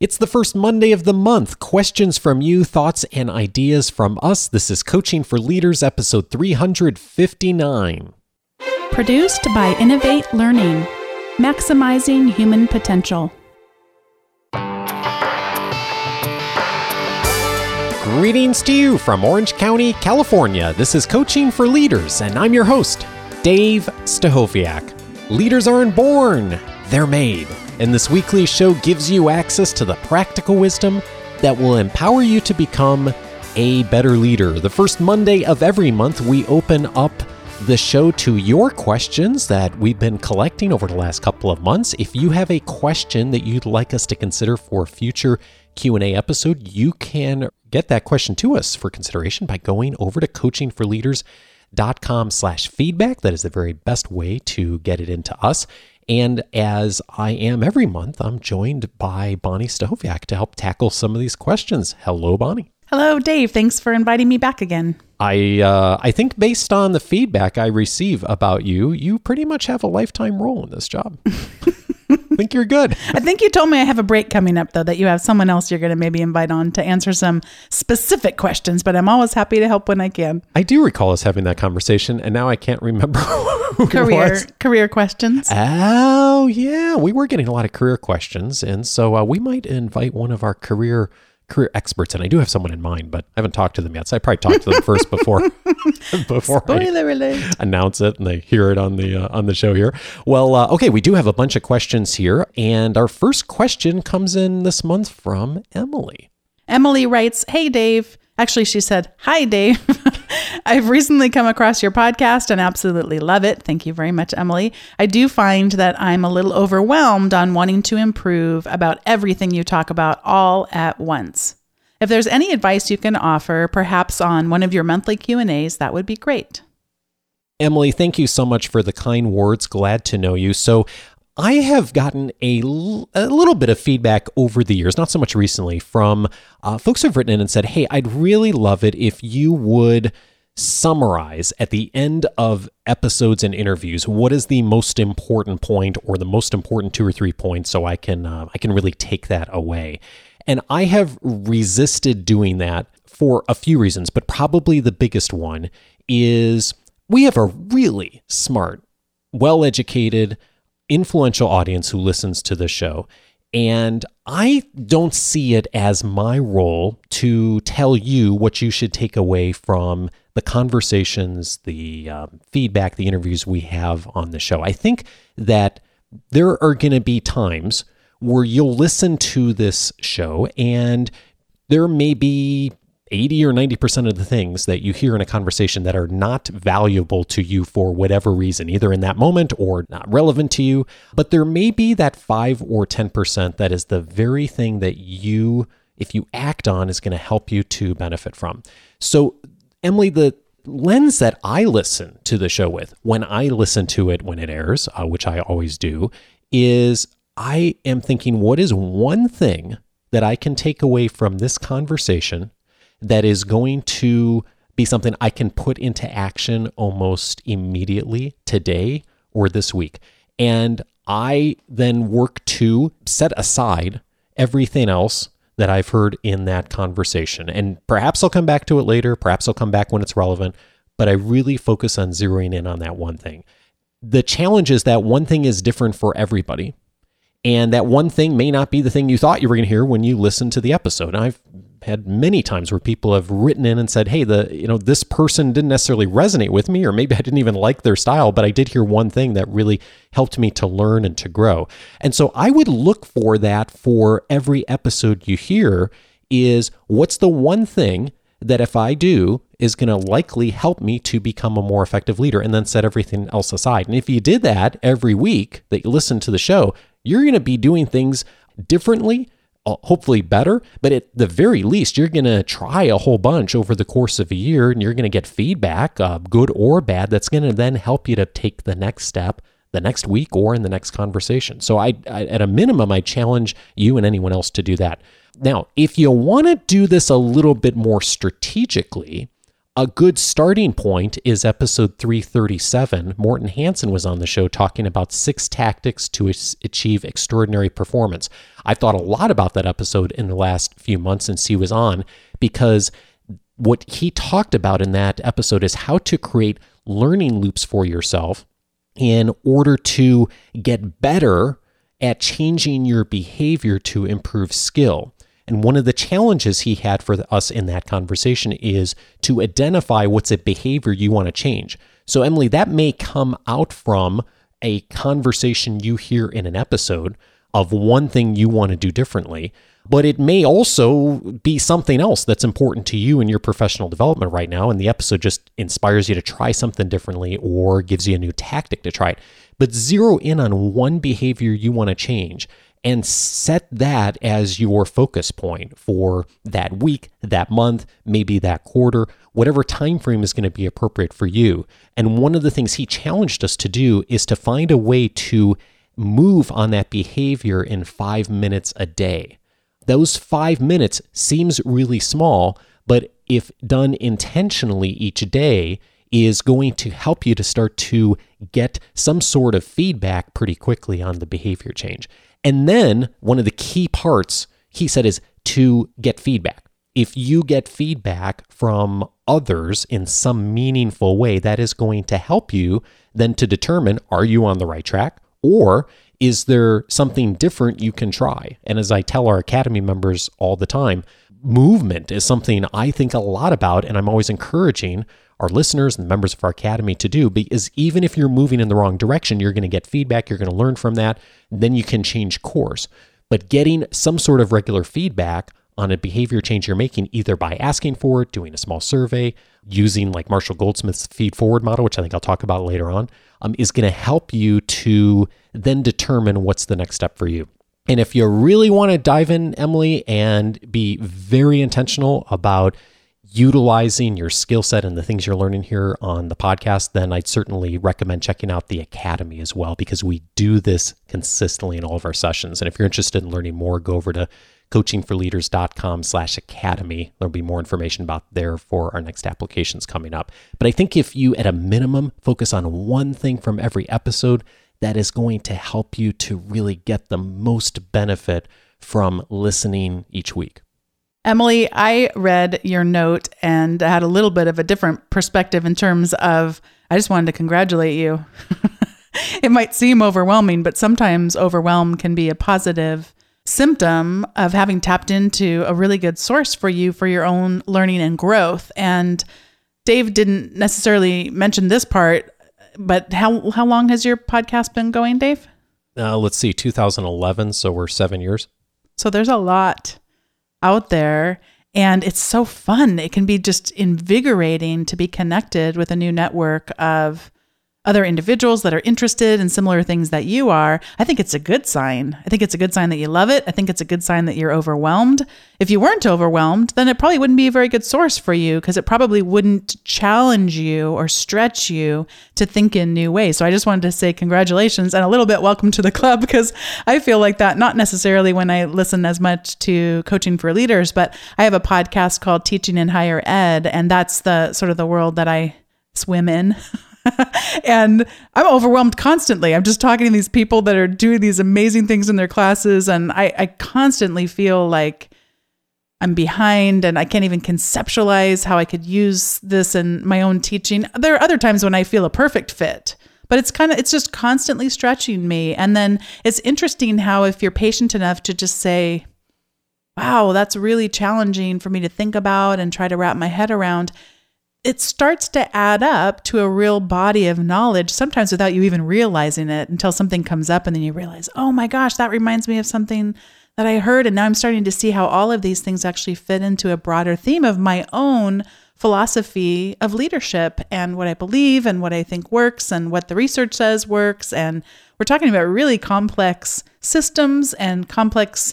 It's the first Monday of the month. Questions from you, thoughts and ideas from us. This is Coaching for Leaders, episode 359. Produced by Innovate Learning, maximizing human potential. Greetings to you from Orange County, California. This is Coaching for Leaders, and I'm your host, Dave Stachowiak. Leaders aren't born, they're made and this weekly show gives you access to the practical wisdom that will empower you to become a better leader. The first Monday of every month, we open up the show to your questions that we've been collecting over the last couple of months. If you have a question that you'd like us to consider for future Q&A episode, you can get that question to us for consideration by going over to coachingforleaders.com slash feedback. That is the very best way to get it into us. And as I am every month, I'm joined by Bonnie Stachowiak to help tackle some of these questions. Hello, Bonnie. Hello, Dave. Thanks for inviting me back again. I uh, I think based on the feedback I receive about you, you pretty much have a lifetime role in this job. I think you're good. I think you told me I have a break coming up, though, that you have someone else you're going to maybe invite on to answer some specific questions, but I'm always happy to help when I can. I do recall us having that conversation, and now I can't remember career career questions. Oh, yeah. We were getting a lot of career questions, and so uh, we might invite one of our career career experts, and I do have someone in mind, but I haven't talked to them yet. So I probably talk to them first before before Spoiler I alert. announce it and they hear it on the uh, on the show here. Well, uh, okay, we do have a bunch of questions here, and our first question comes in this month from Emily. Emily writes, "Hey Dave." Actually, she said, Hi, Dave. I've recently come across your podcast and absolutely love it. Thank you very much, Emily. I do find that I'm a little overwhelmed on wanting to improve about everything you talk about all at once. If there's any advice you can offer, perhaps on one of your monthly Q&As, that would be great. Emily, thank you so much for the kind words. Glad to know you. So, I have gotten a, little bit of feedback over the years, not so much recently, from uh, folks who've written in and said, Hey, I'd really love it if you would summarize at the end of episodes and interviews what is the most important point or the most important two or three points so I can uh, I can really take that away. And I have resisted doing that for a few reasons, but probably the biggest one is we have a really smart, well-educated, influential audience who listens to the show. And I don't see it as my role to tell you what you should take away from the conversations, the um, feedback, the interviews we have on the show. I think that there are going to be times where you'll listen to this show and there may be 80 or 90% of the things that you hear in a conversation that are not valuable to you for whatever reason, either in that moment or not relevant to you. But there may be that 5 or 10% that is the very thing that you, if you act on, is going to help you to benefit from. So, Emily, the lens that I listen to the show with when I listen to it when it airs, uh, which I always do, is I am thinking, what is one thing that I can take away from this conversation that is going to be something I can put into action almost immediately today or this week. And I then work to set aside everything else that I've heard in that conversation. And perhaps I'll come back to it later, perhaps I'll come back when it's relevant, but I really focus on zeroing in on that one thing. The challenge is that one thing is different for everybody. And that one thing may not be the thing you thought you were going to hear when you listen to the episode. And I've had many times where people have written in and said, "Hey, the you know this person didn't necessarily resonate with me, or maybe I didn't even like their style, but I did hear one thing that really helped me to learn and to grow." And so I would look for that for every episode you hear. Is what's the one thing that if I do is going to likely help me to become a more effective leader and then set everything else aside. And if you did that every week that you listen to the show, you're going to be doing things differently hopefully better, but at the very least, you're going to try a whole bunch over the course of a year and you're going to get feedback, uh, good or bad, that's going to then help you to take the next step the next week or in the next conversation. So, I, I, at a minimum, I challenge you and anyone else to do that. Now, if you want to do this a little bit more strategically, a good starting point is episode 337. Morten Hansen was on the show talking about six tactics to achieve extraordinary performance. I've thought a lot about that episode in the last few months since he was on because what he talked about in that episode is how to create learning loops for yourself in order to get better at changing your behavior to improve skill. And one of the challenges he had for us in that conversation is to identify what's a behavior you want to change. So, Emily, that may come out from a conversation you hear in an episode of one thing you want to do differently, but it may also be something else that's important to you in your professional development right now. And the episode just inspires you to try something differently or gives you a new tactic to try it. But zero in on one behavior you want to change and set that as your focus point for that week, that month, maybe that quarter, whatever time frame is going to be appropriate for you. And one of the things he challenged us to do is to find a way to move on that behavior in 5 minutes a day. Those 5 minutes seems really small, but if done intentionally each day, is going to help you to start to get some sort of feedback pretty quickly on the behavior change. And then one of the key parts he said is to get feedback. If you get feedback from others in some meaningful way, that is going to help you then to determine are you on the right track or is there something different you can try? And as I tell our academy members all the time, movement is something I think a lot about, and I'm always encouraging our listeners and members of our academy to do because even if you're moving in the wrong direction, you're going to get feedback, you're going to learn from that, then you can change course. But getting some sort of regular feedback on a behavior change you're making, either by asking for it, doing a small survey, using like Marshall Goldsmith's feed forward model, which I think I'll talk about later on, um, is going to help you to then determine what's the next step for you. And if you really want to dive in, Emily, and be very intentional about utilizing your skill set and the things you're learning here on the podcast, then I'd certainly recommend checking out the Academy as well, because we do this consistently in all of our sessions. And if you're interested in learning more, go over to coachingforleaders.com slash academy. There'll be more information about there for our next applications coming up. But I think if you, at a minimum, focus on one thing from every episode, that is going to help you to really get the most benefit from listening each week. Emily, I read your note and had a little bit of a different perspective in terms of I just wanted to congratulate you. it might seem overwhelming, but sometimes overwhelm can be a positive symptom of having tapped into a really good source for you for your own learning and growth. And Dave didn't necessarily mention this part, but how how long has your podcast been going, Dave? Uh, let's see, 2011. So we're seven years. So there's a lot out there and it's so fun. It can be just invigorating to be connected with a new network of other individuals that are interested in similar things that you are, I think it's a good sign. I think it's a good sign that you love it. I think it's a good sign that you're overwhelmed. If you weren't overwhelmed, then it probably wouldn't be a very good source for you because it probably wouldn't challenge you or stretch you to think in new ways. So I just wanted to say congratulations and a little bit welcome to the club because I feel like that, not necessarily when I listen as much to coaching for leaders, but I have a podcast called Teaching in Higher Ed, and that's the sort of the world that I swim in. and I'm overwhelmed constantly. I'm just talking to these people that are doing these amazing things in their classes, and I, I constantly feel like I'm behind and I can't even conceptualize how I could use this in my own teaching. There are other times when I feel a perfect fit, but it's kind of, it's just constantly stretching me. And then it's interesting how if you're patient enough to just say, wow, that's really challenging for me to think about and try to wrap my head around it starts to add up to a real body of knowledge, sometimes without you even realizing it until something comes up and then you realize, oh my gosh, that reminds me of something that I heard. And now I'm starting to see how all of these things actually fit into a broader theme of my own philosophy of leadership and what I believe and what I think works and what the research says works. And we're talking about really complex systems and complex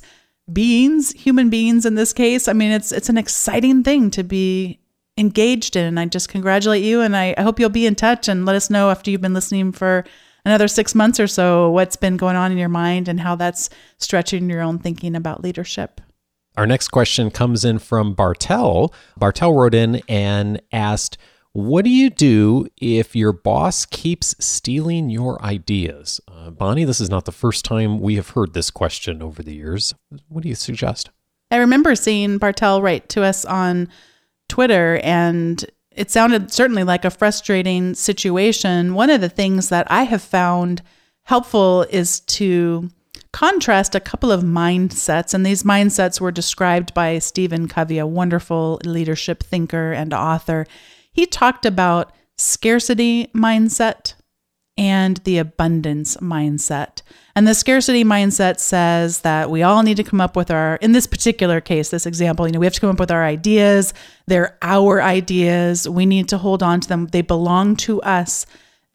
beings, human beings in this case. I mean, it's it's an exciting thing to be engaged in. I just congratulate you and I, I hope you'll be in touch and let us know after you've been listening for another six months or so what's been going on in your mind and how that's stretching your own thinking about leadership. Our next question comes in from Bartel. Bartel wrote in and asked, What do you do if your boss keeps stealing your ideas? Uh, Bonnie, this is not the first time we have heard this question over the years. What do you suggest? I remember seeing Bartel write to us on Twitter, and it sounded certainly like a frustrating situation. One of the things that I have found helpful is to contrast a couple of mindsets. And these mindsets were described by Stephen Covey, a wonderful leadership thinker and author. He talked about scarcity mindset and the abundance mindset. And the scarcity mindset says that we all need to come up with our, in this particular case, this example, you know, we have to come up with our ideas. They're our ideas. We need to hold on to them. They belong to us.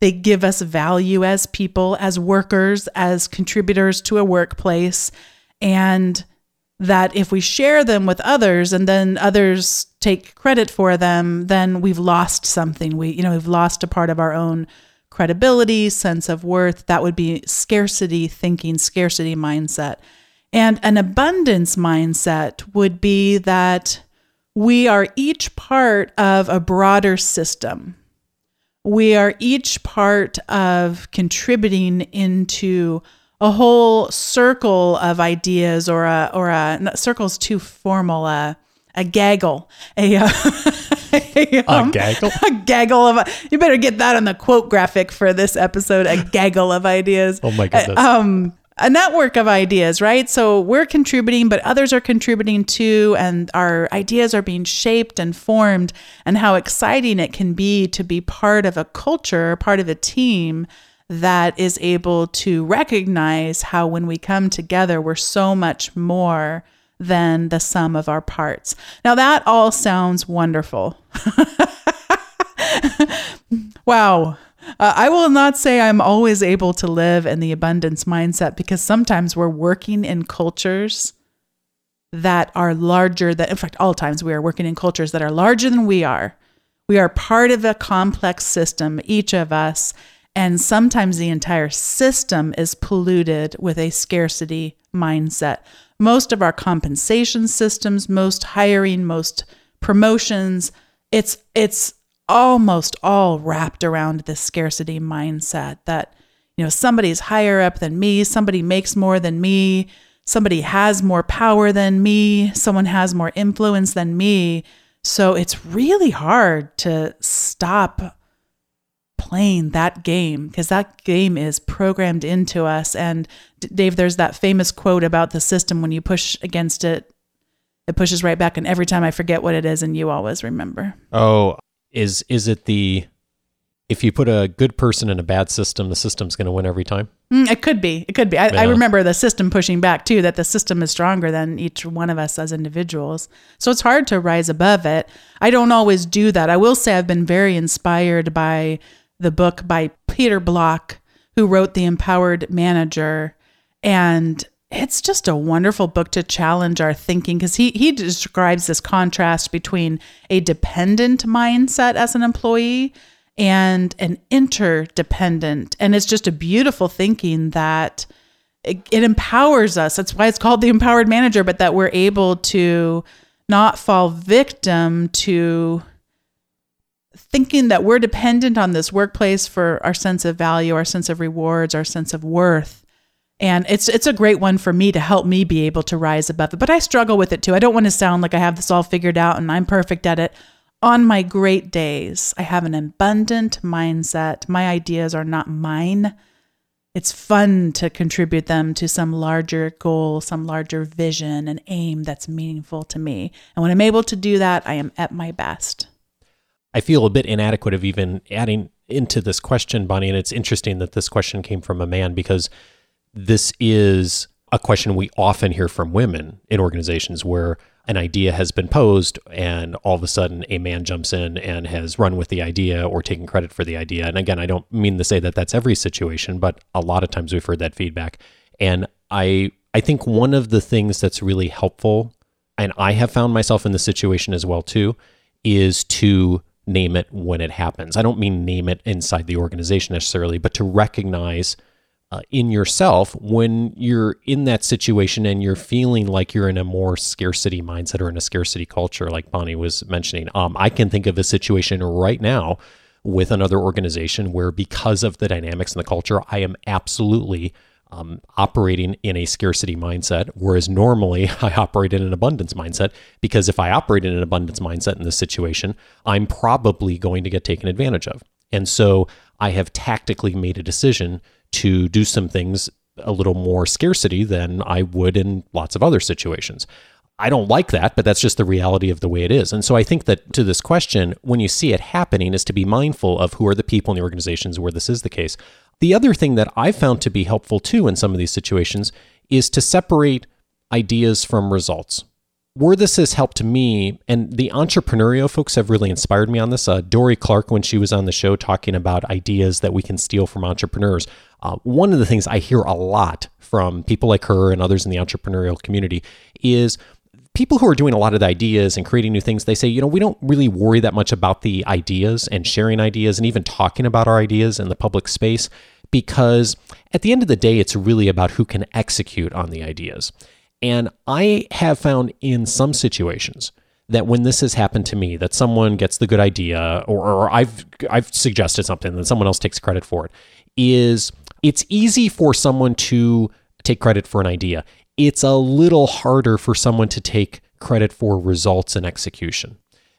They give us value as people, as workers, as contributors to a workplace. And that if we share them with others and then others take credit for them, then we've lost something. We, you know, we've lost a part of our own credibility, sense of worth. That would be scarcity thinking, scarcity mindset. And an abundance mindset would be that we are each part of a broader system we are each part of contributing into a whole circle of ideas or a or a circle's too formal a a gaggle a, uh, a, um, a gaggle? a gaggle of you better get that on the quote graphic for this episode a gaggle of ideas. Oh my goodness. um a network of ideas, right? So we're contributing, but others are contributing too, and our ideas are being shaped and formed, and how exciting it can be to be part of a culture, part of a team that is able to recognize how when we come together, we're so much more than the sum of our parts. Now, that all sounds wonderful. wow. Uh, I will not say I'm always able to live in the abundance mindset because sometimes we're working in cultures that are larger than, in fact, all times we are working in cultures that are larger than we are. We are part of a complex system, each of us, and sometimes the entire system is polluted with a scarcity mindset. Most of our compensation systems, most hiring, most promotions, it's it's almost all wrapped around this scarcity mindset that, you know, somebody's higher up than me, somebody makes more than me, somebody has more power than me, someone has more influence than me. So it's really hard to stop playing that game because that game is programmed into us. And Dave, there's that famous quote about the system when you push against it, it pushes right back. And every time I forget what it is, and you always remember. Oh, is is it the if you put a good person in a bad system, the system's going to win every time? Mm, it could be. It could be. I, yeah. I, remember the system pushing back too, that the system is stronger than each one of us as individuals. So it's hard to rise above it. I don't always do that. I will say I've been very inspired by the book by Peter Block, who wrote The Empowered Manager. And it's just a wonderful book to challenge our thinking because he, he describes this contrast between a dependent mindset as an employee and an interdependent. And it's just a beautiful thinking that it, it empowers us. That's why it's called the empowered manager, but that we're able to not fall victim to thinking that we're dependent on this workplace for our sense of value, our sense of rewards, our sense of worth. And it's it's a great one for me to help me be able to rise above it. But i struggle with it too. I don't want to sound like i have this all figured out and i'm perfect at it. On my great days i have an abundant mindset. My ideas are not mine. It's fun to contribute them to some larger goal some larger vision and aim that's meaningful to me. And when i'm able to do that i am at my best i feel a bit inadequate of even adding into this question bonnie and it's interesting that this question came from a man because this is a question we often hear from women in organizations where an idea has been posed and all of a sudden a man jumps in and has run with the idea or taken credit for the idea. And again, I don't mean to say that that's every situation, but a lot of times we've heard that feedback. And I I think one of the things that's really helpful and I have found myself in the situation as well too is to name it when it happens. I don't mean name it inside the organization necessarily, but to recognize uh, in yourself when you're in that situation and you're feeling like you're in a more scarcity mindset or in a scarcity culture, like Bonnie was mentioning. Um, I can think of a situation right now with another organization where, because of the dynamics and the culture, I am absolutely um, operating in a scarcity mindset, whereas normally I operate in an abundance mindset. Because if I operate in an abundance mindset in this situation, I'm probably going to get taken advantage of. And so I have tactically made a decision to do some things a little more scarcity than I would in lots of other situations. I don't like that, but that's just the reality of the way it is. And so I think that to this question, when you see it happening, is to be mindful of who are the people in the organizations where this is the case. The other thing that I've found to be helpful too in some of these situations is to separate ideas from results where this has helped me, and the entrepreneurial folks have really inspired me on this. Uh, Dorie Clark, when she was on the show talking about ideas that we can steal from entrepreneurs, uh, one of the things I hear a lot from people like her and others in the entrepreneurial community is people who are doing a lot of the ideas and creating new things, they say, you know, we don't really worry that much about the ideas and sharing ideas and even talking about our ideas in the public space because at the end of the day, it's really about who can execute on the ideas. And I have found in some situations that when this has happened to me, that someone gets the good idea, or, or I've I've suggested something and someone else takes credit for it, is it's easy for someone to take credit for an idea. It's a little harder for someone to take credit for results and execution.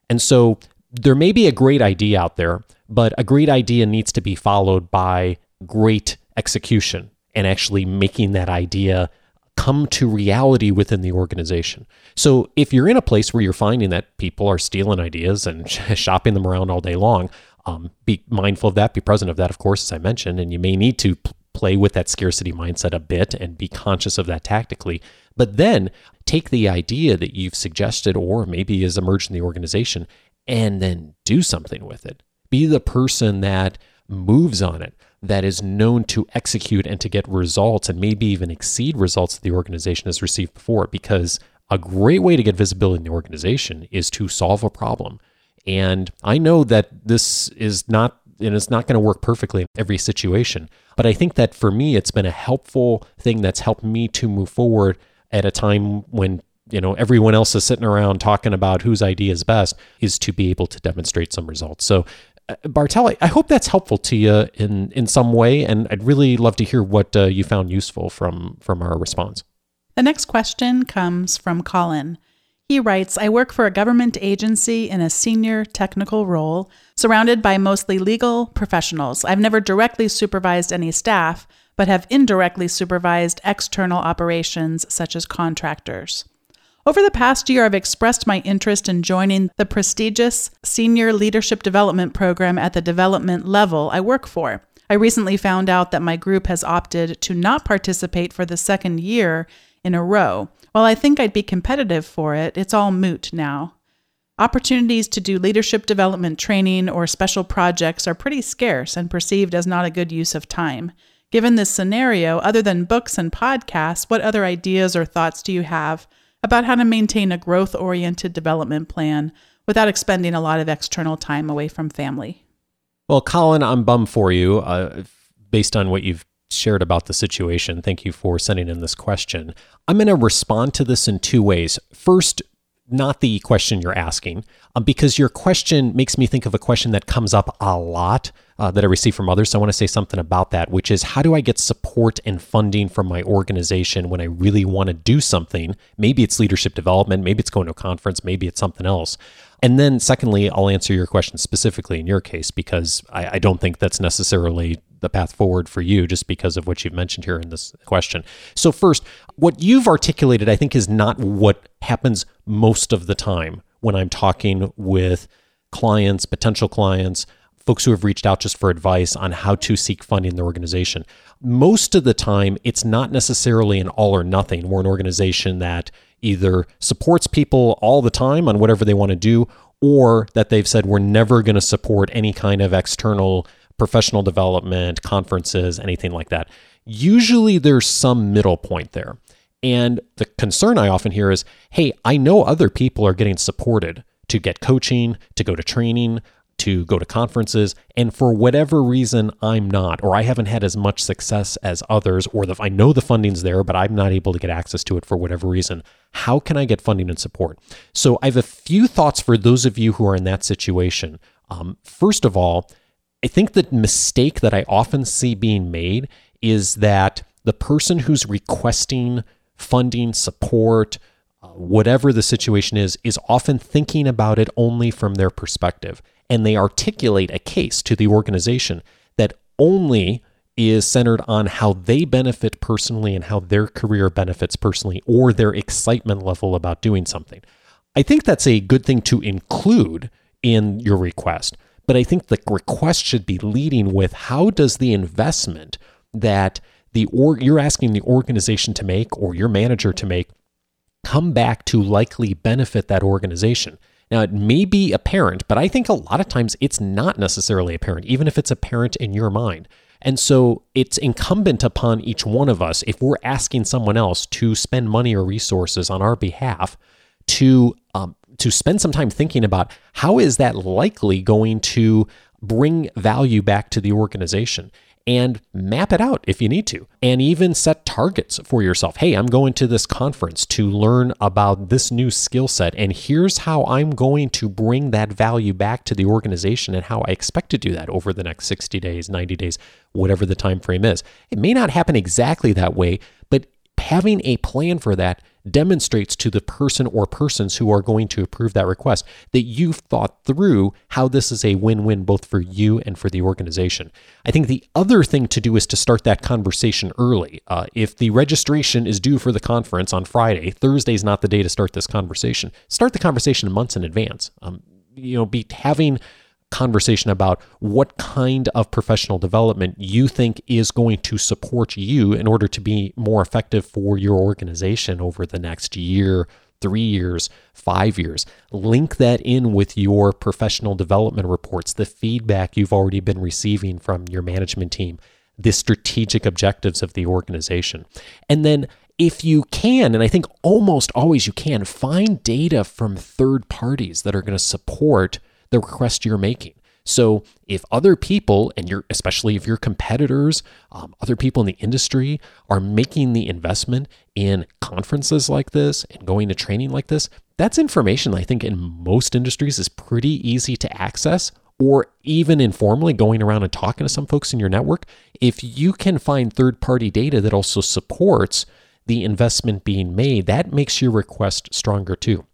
And so there may be a great idea out there, but a great idea needs to be followed by great execution and actually making that idea come to reality within the organization. So if you're in a place where you're finding that people are stealing ideas and shopping them around all day long, um, be mindful of that, be present of that, of course, as I mentioned, and you may need to play with that scarcity mindset a bit and be conscious of that tactically. But then take the idea that you've suggested or maybe has emerged in the organization and then do something with it. Be the person that moves on it that is known to execute and to get results and maybe even exceed results that the organization has received before because a great way to get visibility in the organization is to solve a problem. And I know that this is not and it's not going to work perfectly in every situation, but I think that for me it's been a helpful thing that's helped me to move forward at a time when you know everyone else is sitting around talking about whose idea is best is to be able to demonstrate some results so uh, Bartel, I hope that's helpful to you in in some way, and I'd really love to hear what uh, you found useful from from our response. The next question comes from Colin. He writes, I work for a government agency in a senior technical role, surrounded by mostly legal professionals. I've never directly supervised any staff, but have indirectly supervised external operations such as contractors. Over the past year, I've expressed my interest in joining the prestigious Senior Leadership Development Program at the development level I work for. I recently found out that my group has opted to not participate for the second year in a row. While I think I'd be competitive for it, it's all moot now. Opportunities to do leadership development training or special projects are pretty scarce and perceived as not a good use of time. Given this scenario, other than books and podcasts, what other ideas or thoughts do you have about how to maintain a growth oriented development plan without expending a lot of external time away from family. Well, Colin, I'm bummed for you uh, based on what you've shared about the situation. Thank you for sending in this question. I'm going to respond to this in two ways. First, not the question you're asking, um, because your question makes me think of a question that comes up a lot uh, that I receive from others. So I want to say something about that, which is how do I get support and funding from my organization when I really want to do something? Maybe it's leadership development, maybe it's going to a conference, maybe it's something else. And then, secondly, I'll answer your question specifically in your case because I, I don't think that's necessarily the path forward for you just because of what you've mentioned here in this question. So, first, what you've articulated, I think, is not what happens most of the time when I'm talking with clients, potential clients, folks who have reached out just for advice on how to seek funding in the organization. Most of the time, it's not necessarily an all or nothing. We're an organization that either supports people all the time on whatever they want to do, or that they've said we're never going to support any kind of external professional development, conferences, anything like that. Usually there's some middle point there. And the concern I often hear is hey, I know other people are getting supported to get coaching, to go to training, to go to conferences, and for whatever reason, I'm not, or I haven't had as much success as others, or the, I know the funding's there, but I'm not able to get access to it for whatever reason. How can I get funding and support? So I have a few thoughts for those of you who are in that situation. Um, first of all, I think the mistake that I often see being made is that the person who's requesting funding, support, uh, whatever the situation is, is often thinking about it only from their perspective. And they articulate a case to the organization that only is centered on how they benefit personally and how their career benefits personally or their excitement level about doing something. I think that's a good thing to include in your request, but I think the request should be leading with how does the investment that the or you're asking the organization to make or your manager to make come back to likely benefit that organization. Now, it may be apparent, but I think a lot of times it's not necessarily apparent, even if it's apparent in your mind. And so it's incumbent upon each one of us, if we're asking someone else to spend money or resources on our behalf, to um, to spend some time thinking about how is that likely going to bring value back to the organization and map it out if you need to, and even set targets for yourself. Hey, I'm going to this conference to learn about this new skill set, and here's how I'm going to bring that value back to the organization and how I expect to do that over the next 60 days, 90 days, whatever the time frame is. It may not happen exactly that way, but having a plan for that demonstrates to the person or persons who are going to approve that request that you've thought through how this is a win win both for you and for the organization. I think the other thing to do is to start that conversation early. Uh, if the registration is due for the conference on Friday, Thursday is not the day to start this conversation. Start the conversation months in advance. Um, you know, be having conversation about what kind of professional development you think is going to support you in order to be more effective for your organization over the next year, three years, five years. Link that in with your professional development reports, the feedback you've already been receiving from your management team, the strategic objectives of the organization. And then if you can, and I think almost always you can, find data from third parties that are going to support the request you're making. So if other people, and you're especially if your competitors, um, other people in the industry are making the investment in conferences like this and going to training like this, that's information I think in most industries is pretty easy to access. Or even informally going around and talking to some folks in your network, if you can find third party data that also supports the investment being made, that makes your request stronger too.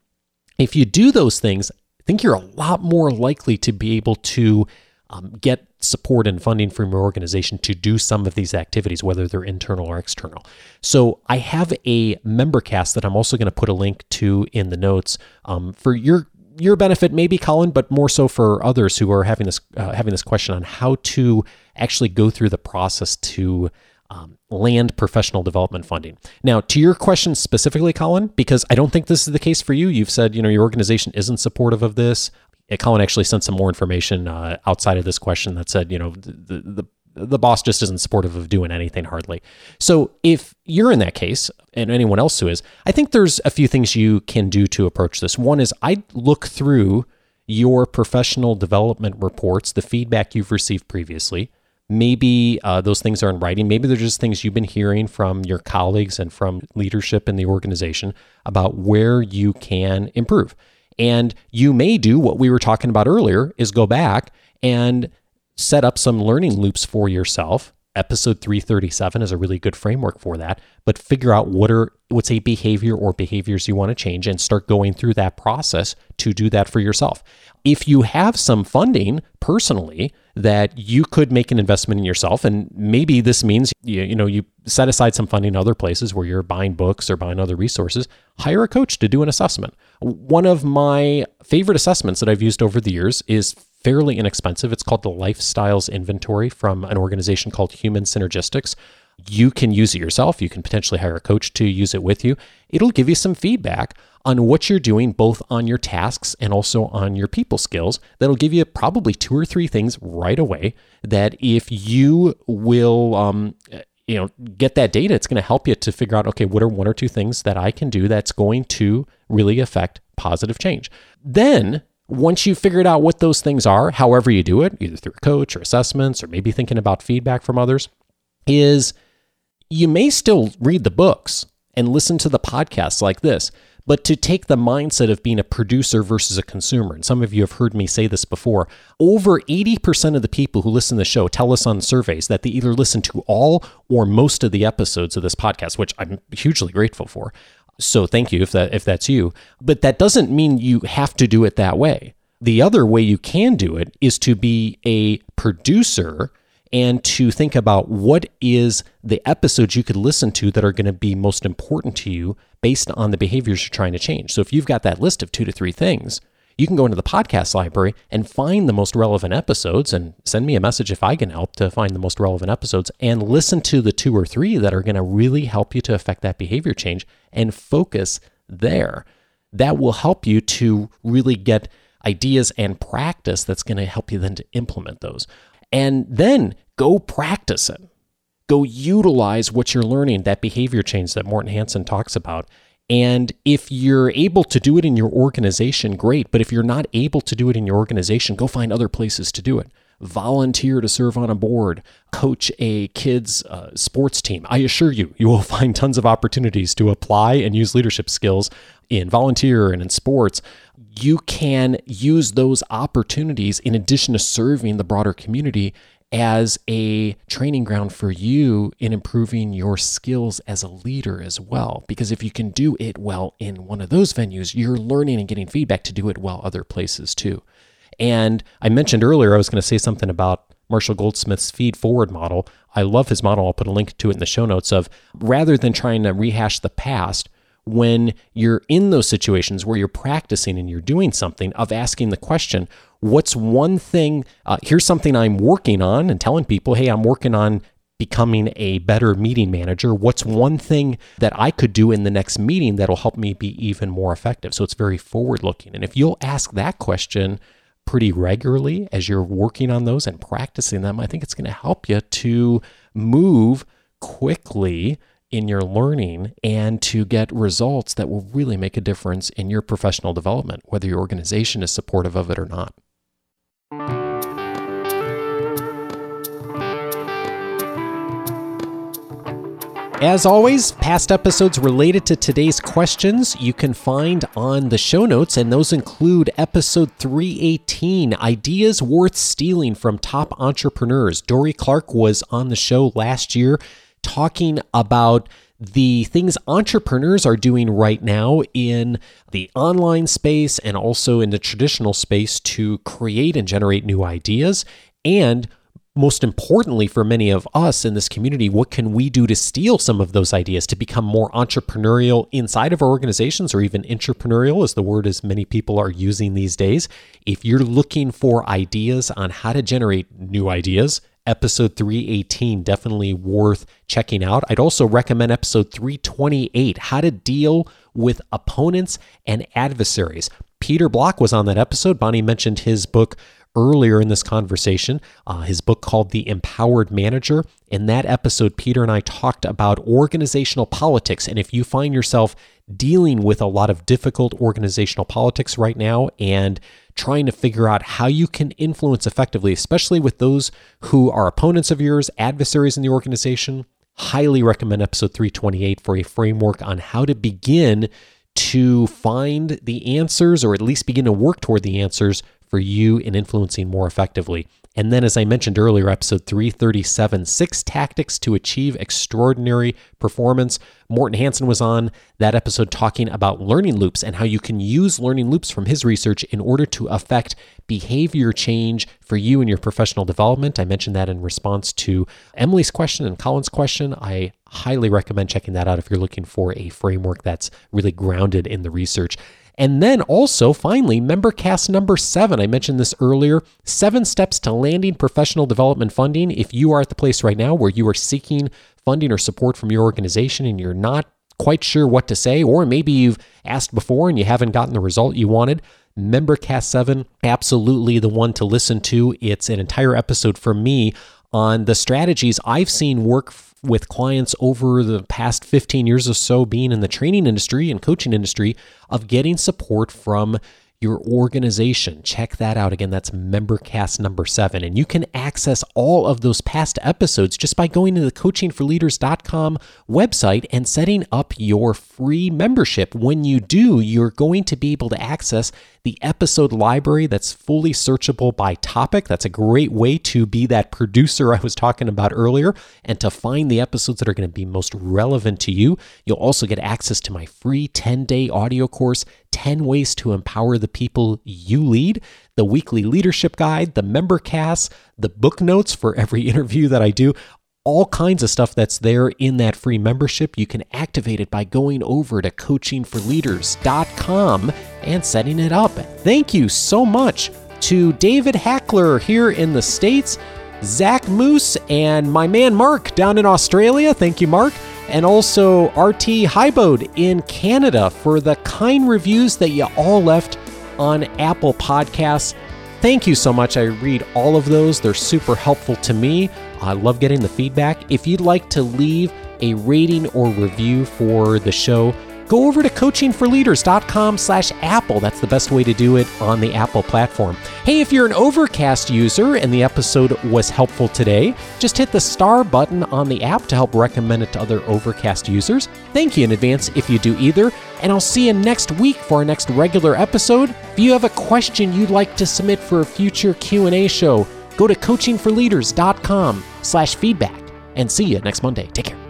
If you do those things, think you're a lot more likely to be able to um, get support and funding from your organization to do some of these activities, whether they're internal or external. So I have a member cast that I'm also going to put a link to in the notes um, for your your benefit, maybe Colin, but more so for others who are having this uh, having this question on how to actually go through the process to um, land professional development funding. Now, to your question specifically, Colin, because I don't think this is the case for you. You've said you know your organization isn't supportive of this. Colin actually sent some more information uh, outside of this question that said you know the, the the boss just isn't supportive of doing anything hardly. So if you're in that case, and anyone else who is, I think there's a few things you can do to approach this. One is I look through your professional development reports, the feedback you've received previously. Maybe uh, those things are in writing. Maybe they're just things you've been hearing from your colleagues and from leadership in the organization about where you can improve. And you may do what we were talking about earlier is go back and set up some learning loops for yourself. Episode 337 is a really good framework for that, but figure out what are what's a behavior or behaviors you want to change and start going through that process to do that for yourself. If you have some funding personally, that you could make an investment in yourself and maybe this means you, you know you set aside some funding in other places where you're buying books or buying other resources hire a coach to do an assessment one of my favorite assessments that i've used over the years is fairly inexpensive it's called the lifestyles inventory from an organization called human synergistics you can use it yourself you can potentially hire a coach to use it with you it'll give you some feedback on what you're doing, both on your tasks and also on your people skills. That'll give you probably two or three things right away that if you will, um, you know, get that data, it's going to help you to figure out, okay, what are one or two things that I can do that's going to really affect positive change. Then once you've figured out what those things are, however you do it, either through a coach or assessments or maybe thinking about feedback from others, is you may still read the books and listen to the podcasts like this, but to take the mindset of being a producer versus a consumer. And some of you have heard me say this before. Over 80% of the people who listen to the show tell us on surveys that they either listen to all or most of the episodes of this podcast, which I'm hugely grateful for. So thank you if that if that's you. But that doesn't mean you have to do it that way. The other way you can do it is to be a producer and to think about what is the episodes you could listen to that are going to be most important to you based on the behaviors you're trying to change. So if you've got that list of 2 to 3 things, you can go into the podcast library and find the most relevant episodes and send me a message if I can help to find the most relevant episodes and listen to the two or three that are going to really help you to affect that behavior change and focus there. That will help you to really get ideas and practice that's going to help you then to implement those. And then go practice it. Go utilize what you're learning, that behavior change that Morten Hansen talks about, and if you're able to do it in your organization, great. But if you're not able to do it in your organization, go find other places to do it. Volunteer to serve on a board, coach a kids' uh, sports team. I assure you, you will find tons of opportunities to apply and use leadership skills in volunteer and in sports. You can use those opportunities in addition to serving the broader community as a training ground for you in improving your skills as a leader as well. Because if you can do it well in one of those venues, you're learning and getting feedback to do it well other places too. And I mentioned earlier, I was going to say something about Marshall Goldsmith's feed forward model. I love his model. I'll put a link to it in the show notes of rather than trying to rehash the past, when you're in those situations where you're practicing and you're doing something, of asking the question, what's one thing, uh, here's something I'm working on, and telling people, hey, I'm working on becoming a better meeting manager. What's one thing that I could do in the next meeting that'll help me be even more effective? So it's very forward looking. And if you'll ask that question pretty regularly as you're working on those and practicing them, I think it's going to help you to move quickly in your learning and to get results that will really make a difference in your professional development, whether your organization is supportive of it or not. As always, past episodes related to today's questions you can find on the show notes, and those include episode 318 Ideas Worth Stealing from Top Entrepreneurs. Dorie Clark was on the show last year talking about the things entrepreneurs are doing right now in the online space and also in the traditional space to create and generate new ideas. And most importantly, for many of us in this community, what can we do to steal some of those ideas to become more entrepreneurial inside of our organizations or even entrepreneurial, as the word as many people are using these days? If you're looking for ideas on how to generate new ideas, episode 318 definitely worth checking out. I'd also recommend episode 328 how to deal with opponents and adversaries. Peter Block was on that episode. Bonnie mentioned his book earlier in this conversation, uh, his book called The Empowered Manager. In that episode, Peter and I talked about organizational politics. And if you find yourself dealing with a lot of difficult organizational politics right now and trying to figure out how you can influence effectively, especially with those who are opponents of yours, adversaries in the organization, highly recommend episode 328 for a framework on how to begin to find the answers or at least begin to work toward the answers for you in influencing more effectively. And then, as I mentioned earlier, episode 337 Six Tactics to Achieve Extraordinary Performance. Morten Hansen was on that episode talking about learning loops and how you can use learning loops from his research in order to affect behavior change for you in your professional development. I mentioned that in response to Emily's question and Colin's question. I highly recommend checking that out if you're looking for a framework that's really grounded in the research. And then also, finally, MemberCast number seven. I mentioned this earlier seven steps to landing professional development funding. If you are at the place right now where you are seeking funding or support from your organization and you're not quite sure what to say, or maybe you've asked before and you haven't gotten the result you wanted, MemberCast 7, absolutely the one to listen to. It's an entire episode for me on the strategies I've seen work with clients over the past 15 years or so being in the training industry and coaching industry of getting support from your organization. Check that out. Again, that's MemberCast number seven. And you can access all of those past episodes just by going to the coachingforleaders.com website and setting up your free membership. When you do, you're going to be able to access the episode library that's fully searchable by topic. That's a great way to be that producer I was talking about earlier and to find the episodes that are going to be most relevant to you. You'll also get access to my free 10 day audio course, 10 Ways to Empower the People You Lead, the weekly leadership guide, the member casts, the book notes for every interview that I do all kinds of stuff that's there in that free membership. You can activate it by going over to coachingforleaders.com and setting it up. Thank you so much to David Hackler here in the States, Zach Moose, and my man Mark down in Australia. Thank you, Mark. And also RT Highbode in Canada for the kind reviews that you all left on Apple Podcasts. Thank you so much. I read all of those, they're super helpful to me. I love getting the feedback. If you'd like to leave a rating or review for the show, go over to coachingforleaders.com slash apple. That's the best way to do it on the apple platform. Hey if you're an overcast user and the episode was helpful today just hit the star button on the app to help recommend it to other overcast users. Thank you in advance if you do either and i'll see you next week for our next regular episode. If you have a question you'd like to submit for a future q&a show go to coachingforleaders.com slash feedback and see you next monday. Take care